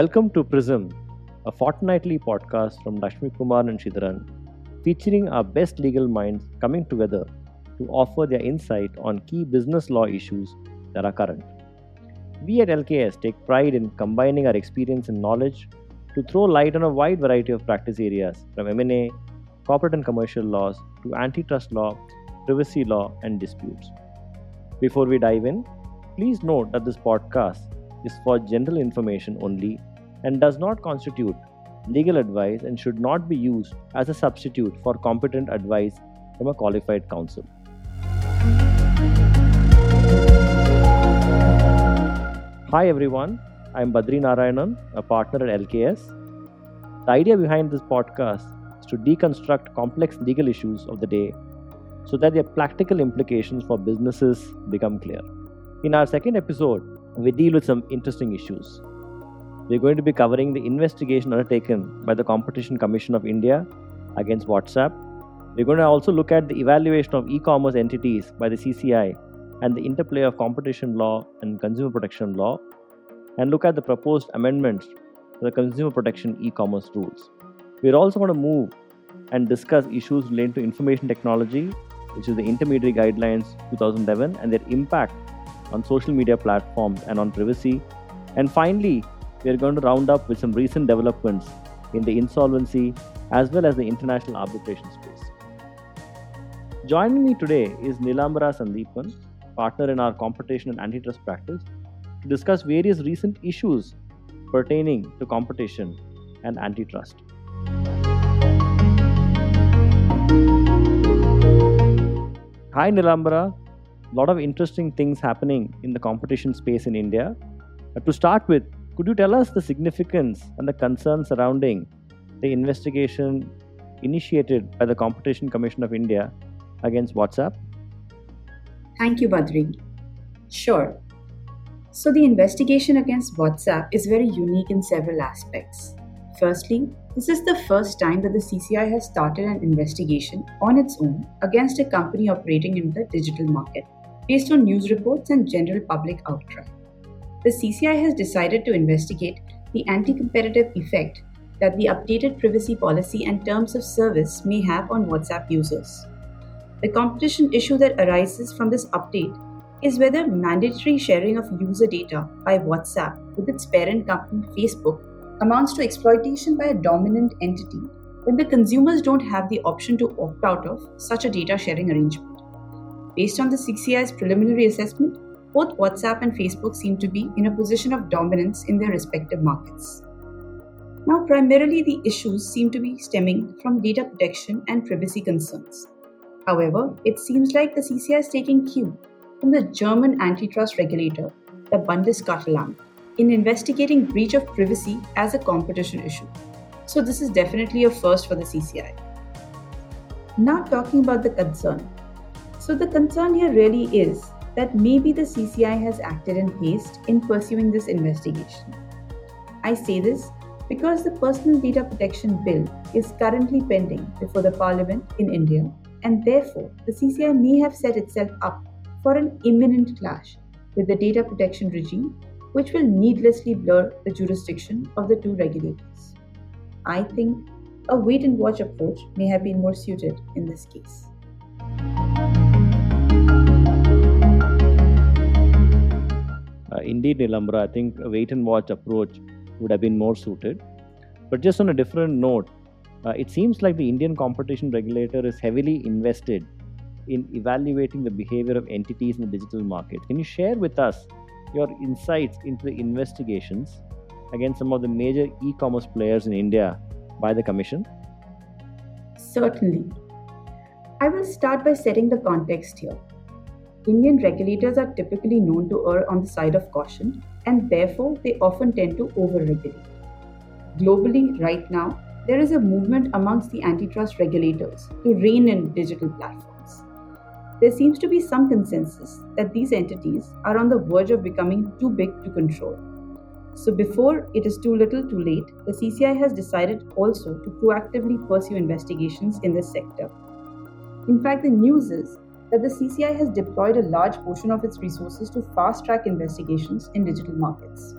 Welcome to Prism, a fortnightly podcast from Lakshmi Kumar and Sridharan, featuring our best legal minds coming together to offer their insight on key business law issues that are current. We at LKS take pride in combining our experience and knowledge to throw light on a wide variety of practice areas from M&A, corporate and commercial laws to antitrust law, privacy law, and disputes. Before we dive in, please note that this podcast is for general information only and does not constitute legal advice and should not be used as a substitute for competent advice from a qualified counsel. Hi everyone, I'm Badri Narayanan, a partner at LKS. The idea behind this podcast is to deconstruct complex legal issues of the day so that their practical implications for businesses become clear. In our second episode, we deal with some interesting issues. We're going to be covering the investigation undertaken by the Competition Commission of India against WhatsApp. We're going to also look at the evaluation of e commerce entities by the CCI and the interplay of competition law and consumer protection law, and look at the proposed amendments to the consumer protection e commerce rules. We're also going to move and discuss issues related to information technology, which is the Intermediary Guidelines 2011, and their impact on social media platforms and on privacy. And finally, we are going to round up with some recent developments in the insolvency as well as the international arbitration space. Joining me today is Nilambara Sandeepan, partner in our competition and antitrust practice, to discuss various recent issues pertaining to competition and antitrust. Hi Nilambara, a lot of interesting things happening in the competition space in India. But to start with, could you tell us the significance and the concerns surrounding the investigation initiated by the Competition Commission of India against WhatsApp? Thank you, Badri. Sure. So, the investigation against WhatsApp is very unique in several aspects. Firstly, this is the first time that the CCI has started an investigation on its own against a company operating in the digital market based on news reports and general public outcry. The CCI has decided to investigate the anti competitive effect that the updated privacy policy and terms of service may have on WhatsApp users. The competition issue that arises from this update is whether mandatory sharing of user data by WhatsApp with its parent company Facebook amounts to exploitation by a dominant entity when the consumers don't have the option to opt out of such a data sharing arrangement. Based on the CCI's preliminary assessment, both WhatsApp and Facebook seem to be in a position of dominance in their respective markets. Now, primarily, the issues seem to be stemming from data protection and privacy concerns. However, it seems like the CCI is taking cue from the German antitrust regulator, the Bundeskartellamt, in investigating breach of privacy as a competition issue. So, this is definitely a first for the CCI. Now, talking about the concern, so, the concern here really is that maybe the CCI has acted in haste in pursuing this investigation. I say this because the Personal Data Protection Bill is currently pending before the Parliament in India, and therefore the CCI may have set itself up for an imminent clash with the data protection regime, which will needlessly blur the jurisdiction of the two regulators. I think a wait and watch approach may have been more suited in this case. Uh, indeed, Nilambara, I think a wait and watch approach would have been more suited. But just on a different note, uh, it seems like the Indian competition regulator is heavily invested in evaluating the behavior of entities in the digital market. Can you share with us your insights into the investigations against some of the major e commerce players in India by the Commission? Certainly. I will start by setting the context here. Indian regulators are typically known to err on the side of caution, and therefore they often tend to over regulate. Globally, right now, there is a movement amongst the antitrust regulators to rein in digital platforms. There seems to be some consensus that these entities are on the verge of becoming too big to control. So, before it is too little too late, the CCI has decided also to proactively pursue investigations in this sector. In fact, the news is that the CCI has deployed a large portion of its resources to fast track investigations in digital markets.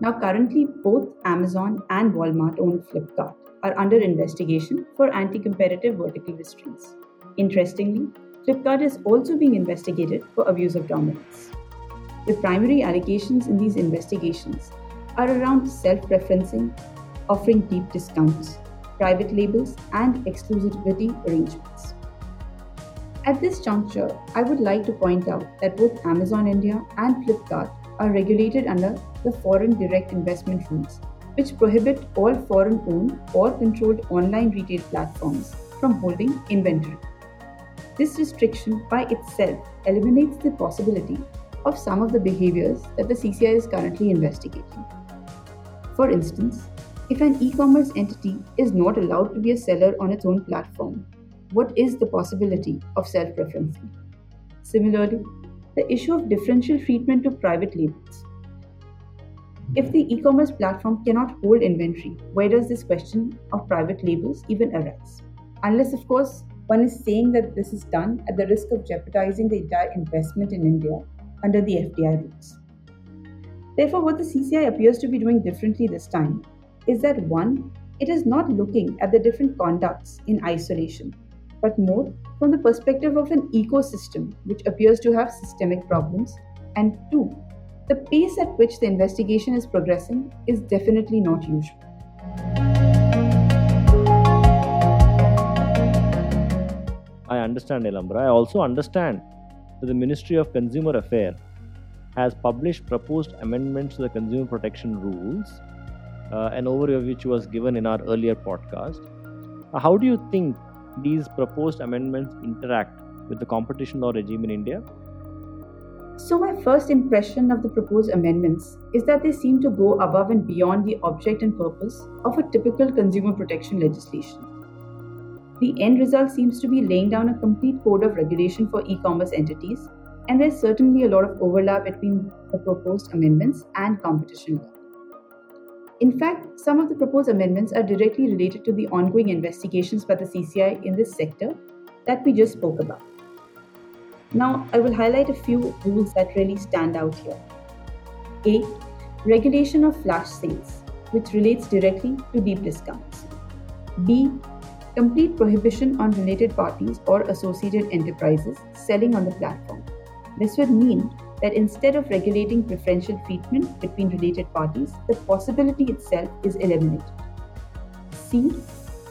Now, currently, both Amazon and Walmart owned Flipkart are under investigation for anti competitive vertical restraints. Interestingly, Flipkart is also being investigated for abuse of dominance. The primary allegations in these investigations are around self preferencing, offering deep discounts, private labels, and exclusivity arrangements. At this juncture, I would like to point out that both Amazon India and Flipkart are regulated under the Foreign Direct Investment Rules, which prohibit all foreign owned or controlled online retail platforms from holding inventory. This restriction by itself eliminates the possibility of some of the behaviors that the CCI is currently investigating. For instance, if an e commerce entity is not allowed to be a seller on its own platform, what is the possibility of self preferencing. Similarly, the issue of differential treatment to private labels. If the e commerce platform cannot hold inventory, where does this question of private labels even arise? Unless, of course, one is saying that this is done at the risk of jeopardizing the entire investment in India under the FDI rules. Therefore, what the CCI appears to be doing differently this time is that one, it is not looking at the different conducts in isolation, but more from the perspective of an ecosystem which appears to have systemic problems, and two, the pace at which the investigation is progressing is definitely not usual. I understand, Nilambara. I also understand that the Ministry of Consumer Affairs has published proposed amendments to the consumer protection rules, uh, an overview of which was given in our earlier podcast. How do you think these proposed amendments interact with the competition law regime in India? So, my first impression of the proposed amendments is that they seem to go above and beyond the object and purpose of a typical consumer protection legislation. The end result seems to be laying down a complete code of regulation for e commerce entities, and there's certainly a lot of overlap between the proposed amendments and competition law. In fact, some of the proposed amendments are directly related to the ongoing investigations by the CCI in this sector that we just spoke about. Now, I will highlight a few rules that really stand out here. A. Regulation of flash sales, which relates directly to deep discounts. B. Complete prohibition on related parties or associated enterprises selling on the platform. This would mean that instead of regulating preferential treatment between related parties, the possibility itself is eliminated. C.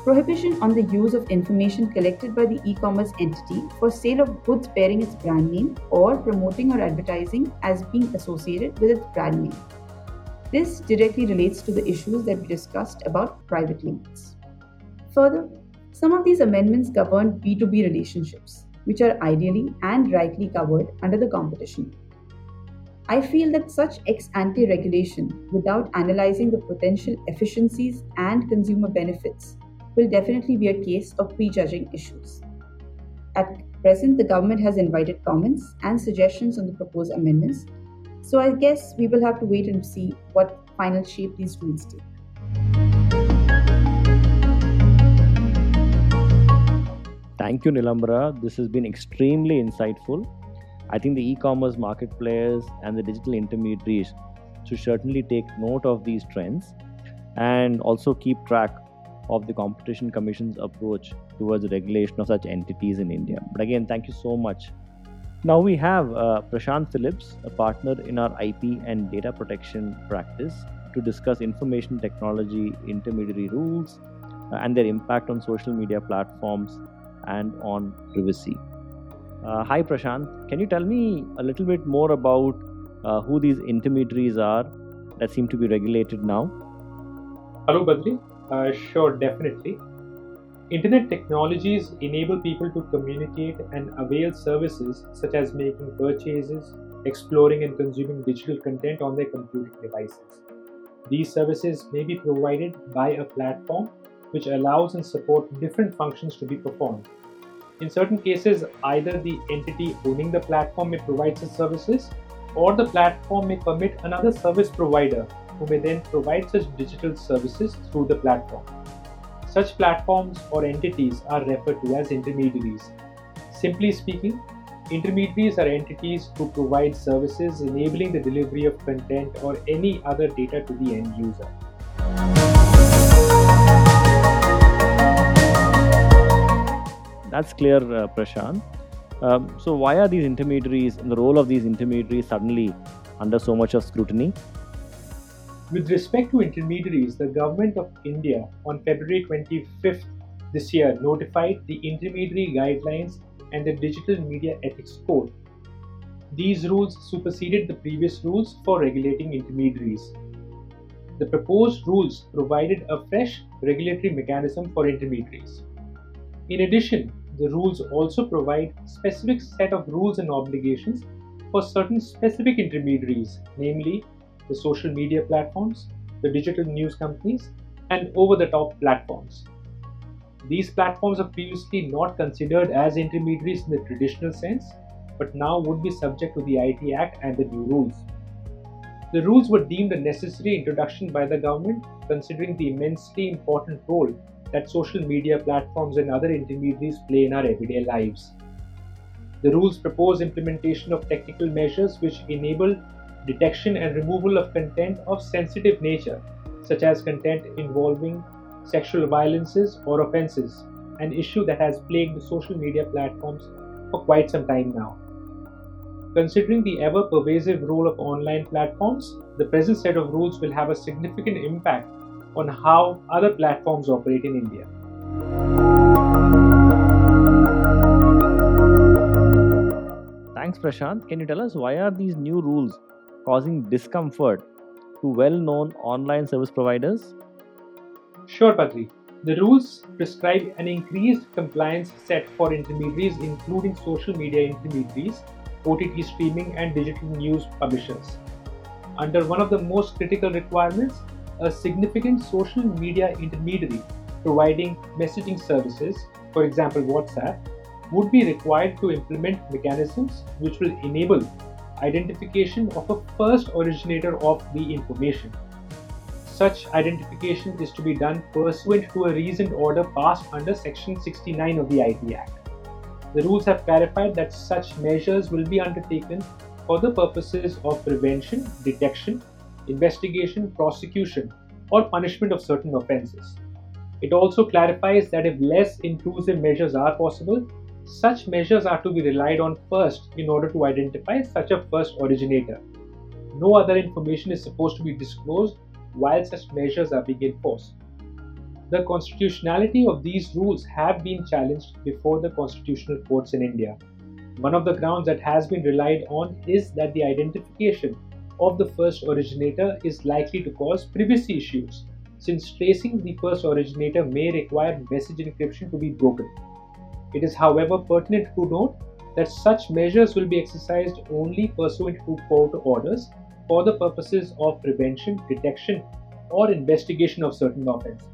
Prohibition on the use of information collected by the e commerce entity for sale of goods bearing its brand name or promoting or advertising as being associated with its brand name. This directly relates to the issues that we discussed about private limits. Further, some of these amendments govern B2B relationships, which are ideally and rightly covered under the competition I feel that such ex ante regulation, without analyzing the potential efficiencies and consumer benefits, will definitely be a case of prejudging issues. At present, the government has invited comments and suggestions on the proposed amendments, so I guess we will have to wait and see what final shape these rules take. Thank you, Nilambara. This has been extremely insightful. I think the e commerce market players and the digital intermediaries should certainly take note of these trends and also keep track of the Competition Commission's approach towards regulation of such entities in India. But again, thank you so much. Now we have uh, Prashant Phillips, a partner in our IP and data protection practice, to discuss information technology intermediary rules uh, and their impact on social media platforms and on privacy. Uh, hi, Prashant. Can you tell me a little bit more about uh, who these intermediaries are that seem to be regulated now? Hello, Badri. Uh, sure, definitely. Internet technologies enable people to communicate and avail services such as making purchases, exploring and consuming digital content on their computing devices. These services may be provided by a platform which allows and supports different functions to be performed in certain cases, either the entity owning the platform may provide such services, or the platform may permit another service provider who may then provide such digital services through the platform. Such platforms or entities are referred to as intermediaries. Simply speaking, Intermediaries are entities who provide services enabling the delivery of content or any other data to the end user. That's clear, uh, Prashant. Um, so, why are these intermediaries and the role of these intermediaries suddenly under so much of scrutiny? With respect to intermediaries, the Government of India on February 25th this year notified the Intermediary Guidelines and the Digital Media Ethics Code. These rules superseded the previous rules for regulating intermediaries. The proposed rules provided a fresh regulatory mechanism for intermediaries. In addition, the rules also provide specific set of rules and obligations for certain specific intermediaries, namely the social media platforms, the digital news companies, and over the top platforms. These platforms are previously not considered as intermediaries in the traditional sense, but now would be subject to the IT Act and the new rules. The rules were deemed a necessary introduction by the government, considering the immensely important role that social media platforms and other intermediaries play in our everyday lives. The rules propose implementation of technical measures which enable detection and removal of content of sensitive nature, such as content involving sexual violences or offenses, an issue that has plagued the social media platforms for quite some time now. Considering the ever pervasive role of online platforms, the present set of rules will have a significant impact on how other platforms operate in India. Thanks, Prashant. Can you tell us why are these new rules causing discomfort to well-known online service providers? Sure, Badri. The rules prescribe an increased compliance set for intermediaries, including social media intermediaries, OTT streaming, and digital news publishers. Under one of the most critical requirements, a significant social media intermediary providing messaging services, for example WhatsApp, would be required to implement mechanisms which will enable identification of a first originator of the information. Such identification is to be done pursuant to a reasoned order passed under Section 69 of the IT Act. The rules have clarified that such measures will be undertaken for the purposes of prevention, detection, investigation, prosecution, or punishment of certain offences. It also clarifies that if less intrusive measures are possible, such measures are to be relied on first in order to identify such a first originator. No other information is supposed to be disclosed while such measures are being enforced. The constitutionality of these rules have been challenged before the constitutional courts in India. One of the grounds that has been relied on is that the identification of the first originator is likely to cause privacy issues, since tracing the first originator may require message encryption to be broken. It is, however, pertinent to note that such measures will be exercised only pursuant to court orders for the purposes of prevention, detection, or investigation of certain offences.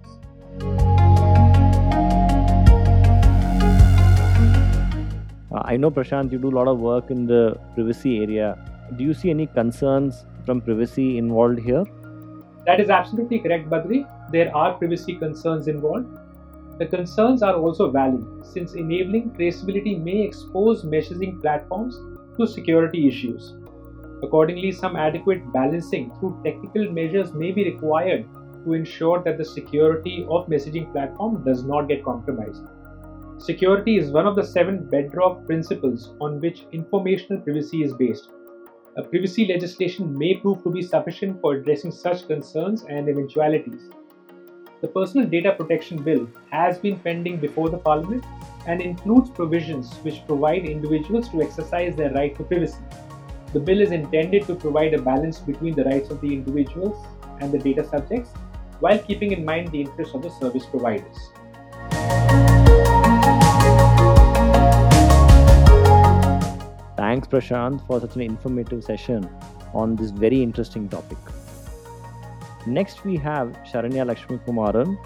Uh, I know, Prashant, you do a lot of work in the privacy area. Do you see any concerns from privacy involved here? That is absolutely correct, Badri. There are privacy concerns involved. The concerns are also valid since enabling traceability may expose messaging platforms to security issues. Accordingly, some adequate balancing through technical measures may be required to ensure that the security of messaging platform does not get compromised. Security is one of the seven bedrock principles on which informational privacy is based. A privacy legislation may prove to be sufficient for addressing such concerns and eventualities. The Personal Data Protection Bill has been pending before the Parliament and includes provisions which provide individuals to exercise their right to privacy. The bill is intended to provide a balance between the rights of the individuals and the data subjects while keeping in mind the interests of the service providers. Thanks, Prashant, for such an informative session on this very interesting topic. Next, we have Sharanya Lakshmi Kumaran,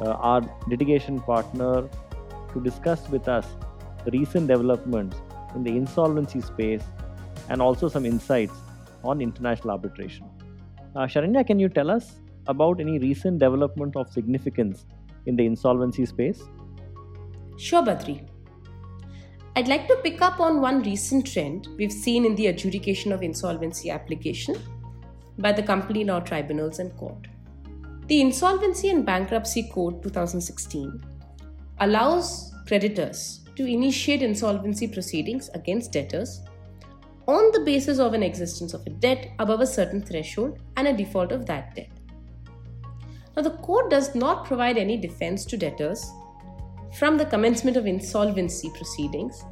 uh, our litigation partner, to discuss with us recent developments in the insolvency space and also some insights on international arbitration. Uh, Sharanya, can you tell us about any recent development of significance in the insolvency space? Sure, Badri. I'd like to pick up on one recent trend we've seen in the adjudication of insolvency application by the company law tribunals and court. The Insolvency and Bankruptcy Code 2016 allows creditors to initiate insolvency proceedings against debtors on the basis of an existence of a debt above a certain threshold and a default of that debt. Now, the court does not provide any defense to debtors from the commencement of insolvency proceedings,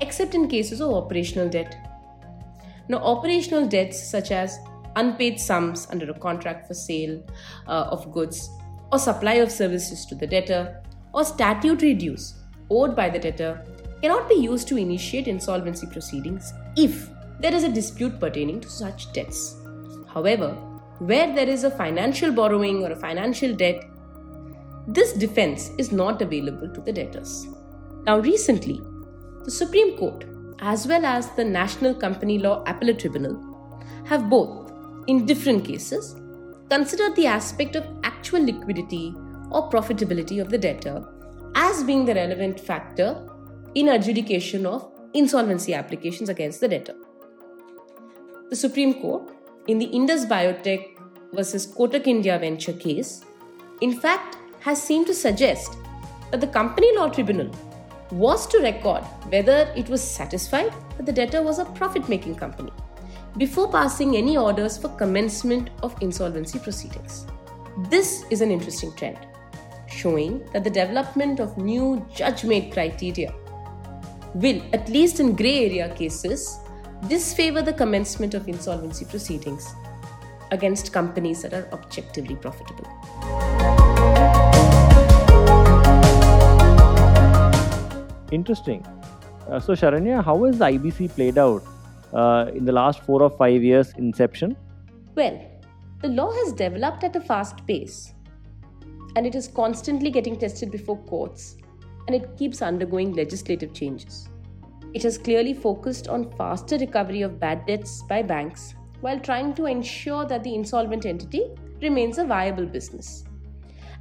except in cases of operational debt. Now, operational debts such as unpaid sums under a contract for sale uh, of goods, or supply of services to the debtor, or statutory dues owed by the debtor cannot be used to initiate insolvency proceedings if there is a dispute pertaining to such debts. However, where there is a financial borrowing or a financial debt, this defense is not available to the debtors. Now, recently, the Supreme Court as well as the National Company Law Appellate Tribunal have both, in different cases, considered the aspect of actual liquidity or profitability of the debtor as being the relevant factor in adjudication of insolvency applications against the debtor. The Supreme Court, in the Indus Biotech versus Kotak India venture case, in fact, has seemed to suggest that the Company Law Tribunal was to record whether it was satisfied that the debtor was a profit making company before passing any orders for commencement of insolvency proceedings. This is an interesting trend, showing that the development of new judge made criteria will, at least in grey area cases, disfavor the commencement of insolvency proceedings against companies that are objectively profitable. Interesting. Uh, so, Sharanya, how has the IBC played out uh, in the last four or five years inception? Well, the law has developed at a fast pace and it is constantly getting tested before courts and it keeps undergoing legislative changes. It has clearly focused on faster recovery of bad debts by banks while trying to ensure that the insolvent entity remains a viable business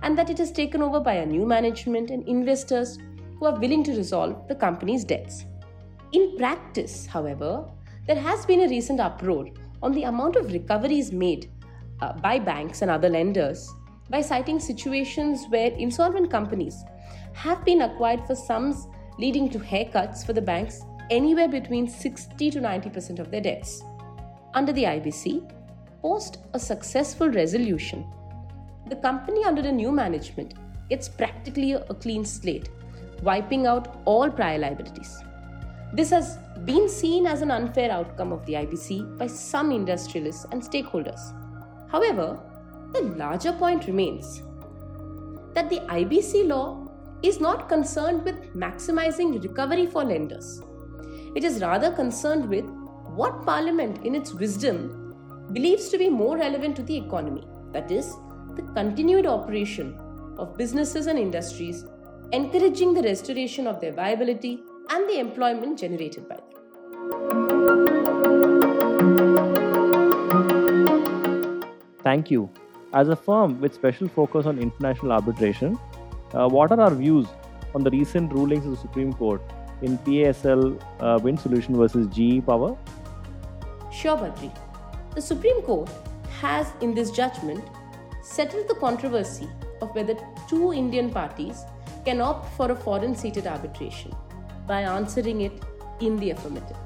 and that it is taken over by a new management and investors who are willing to resolve the company's debts. In practice, however, there has been a recent uproar on the amount of recoveries made uh, by banks and other lenders by citing situations where insolvent companies have been acquired for sums leading to haircuts for the banks anywhere between 60 to 90% of their debts. Under the IBC, post a successful resolution, the company under the new management gets practically a clean slate, wiping out all prior liabilities. This has been seen as an unfair outcome of the IBC by some industrialists and stakeholders. However, the larger point remains that the IBC law is not concerned with maximizing recovery for lenders. It is rather concerned with what Parliament, in its wisdom, believes to be more relevant to the economy that is, the continued operation of businesses and industries, encouraging the restoration of their viability and the employment generated by them. Thank you. As a firm with special focus on international arbitration, uh, what are our views on the recent rulings of the Supreme Court in PASL uh, Wind Solution versus GE Power? Sure, Badri. The Supreme Court has, in this judgment, settled the controversy of whether two Indian parties can opt for a foreign seated arbitration by answering it in the affirmative.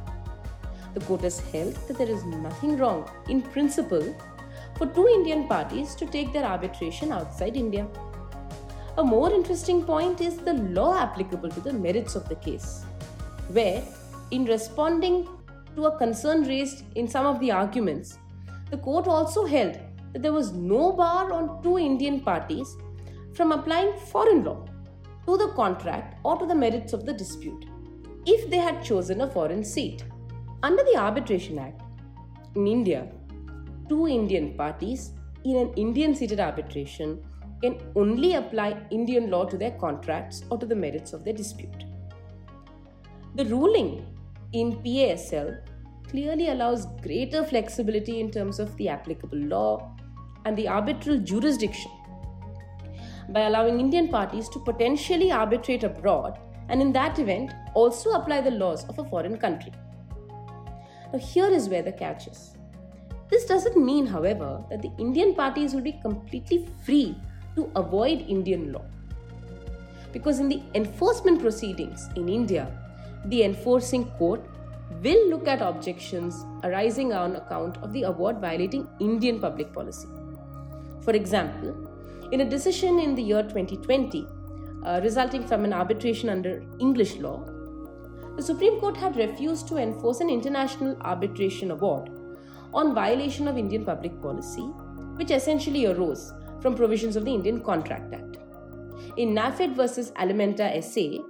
The court has held that there is nothing wrong, in principle, for two Indian parties to take their arbitration outside India. A more interesting point is the law applicable to the merits of the case, where, in responding to a concern raised in some of the arguments, the court also held that there was no bar on two Indian parties from applying foreign law to the contract or to the merits of the dispute if they had chosen a foreign seat. Under the Arbitration Act, in India, two Indian parties in an Indian seated arbitration can only apply Indian law to their contracts or to the merits of their dispute. The ruling in PASL clearly allows greater flexibility in terms of the applicable law and the arbitral jurisdiction by allowing Indian parties to potentially arbitrate abroad and in that event also apply the laws of a foreign country. Now, here is where the catch is. This doesn't mean, however, that the Indian parties will be completely free to avoid Indian law. Because in the enforcement proceedings in India, the enforcing court will look at objections arising on account of the award violating Indian public policy. For example, in a decision in the year 2020, uh, resulting from an arbitration under English law, the Supreme Court had refused to enforce an international arbitration award on violation of Indian public policy, which essentially arose from provisions of the Indian Contract Act. In NAFED versus Alimenta SA,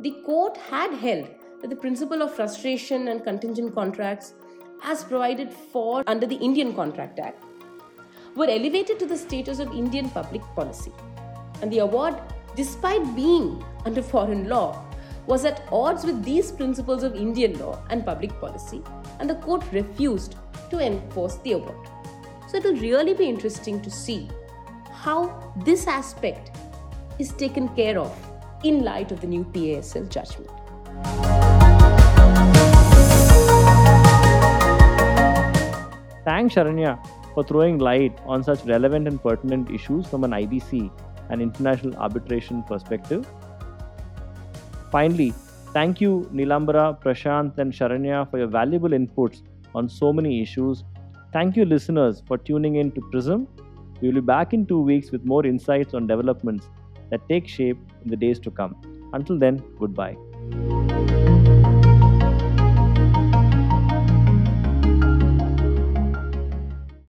the court had held that the principle of frustration and contingent contracts, as provided for under the Indian Contract Act, were elevated to the status of Indian public policy. And the award, despite being under foreign law, was at odds with these principles of Indian law and public policy, and the court refused to enforce the award. So it will really be interesting to see how this aspect is taken care of in light of the new PASL judgment. Thanks, Sharanya, for throwing light on such relevant and pertinent issues from an IBC and international arbitration perspective. Finally, thank you, Nilambara, Prashant, and Sharanya, for your valuable inputs on so many issues. Thank you, listeners, for tuning in to Prism. We will be back in two weeks with more insights on developments that take shape in the days to come. Until then, goodbye.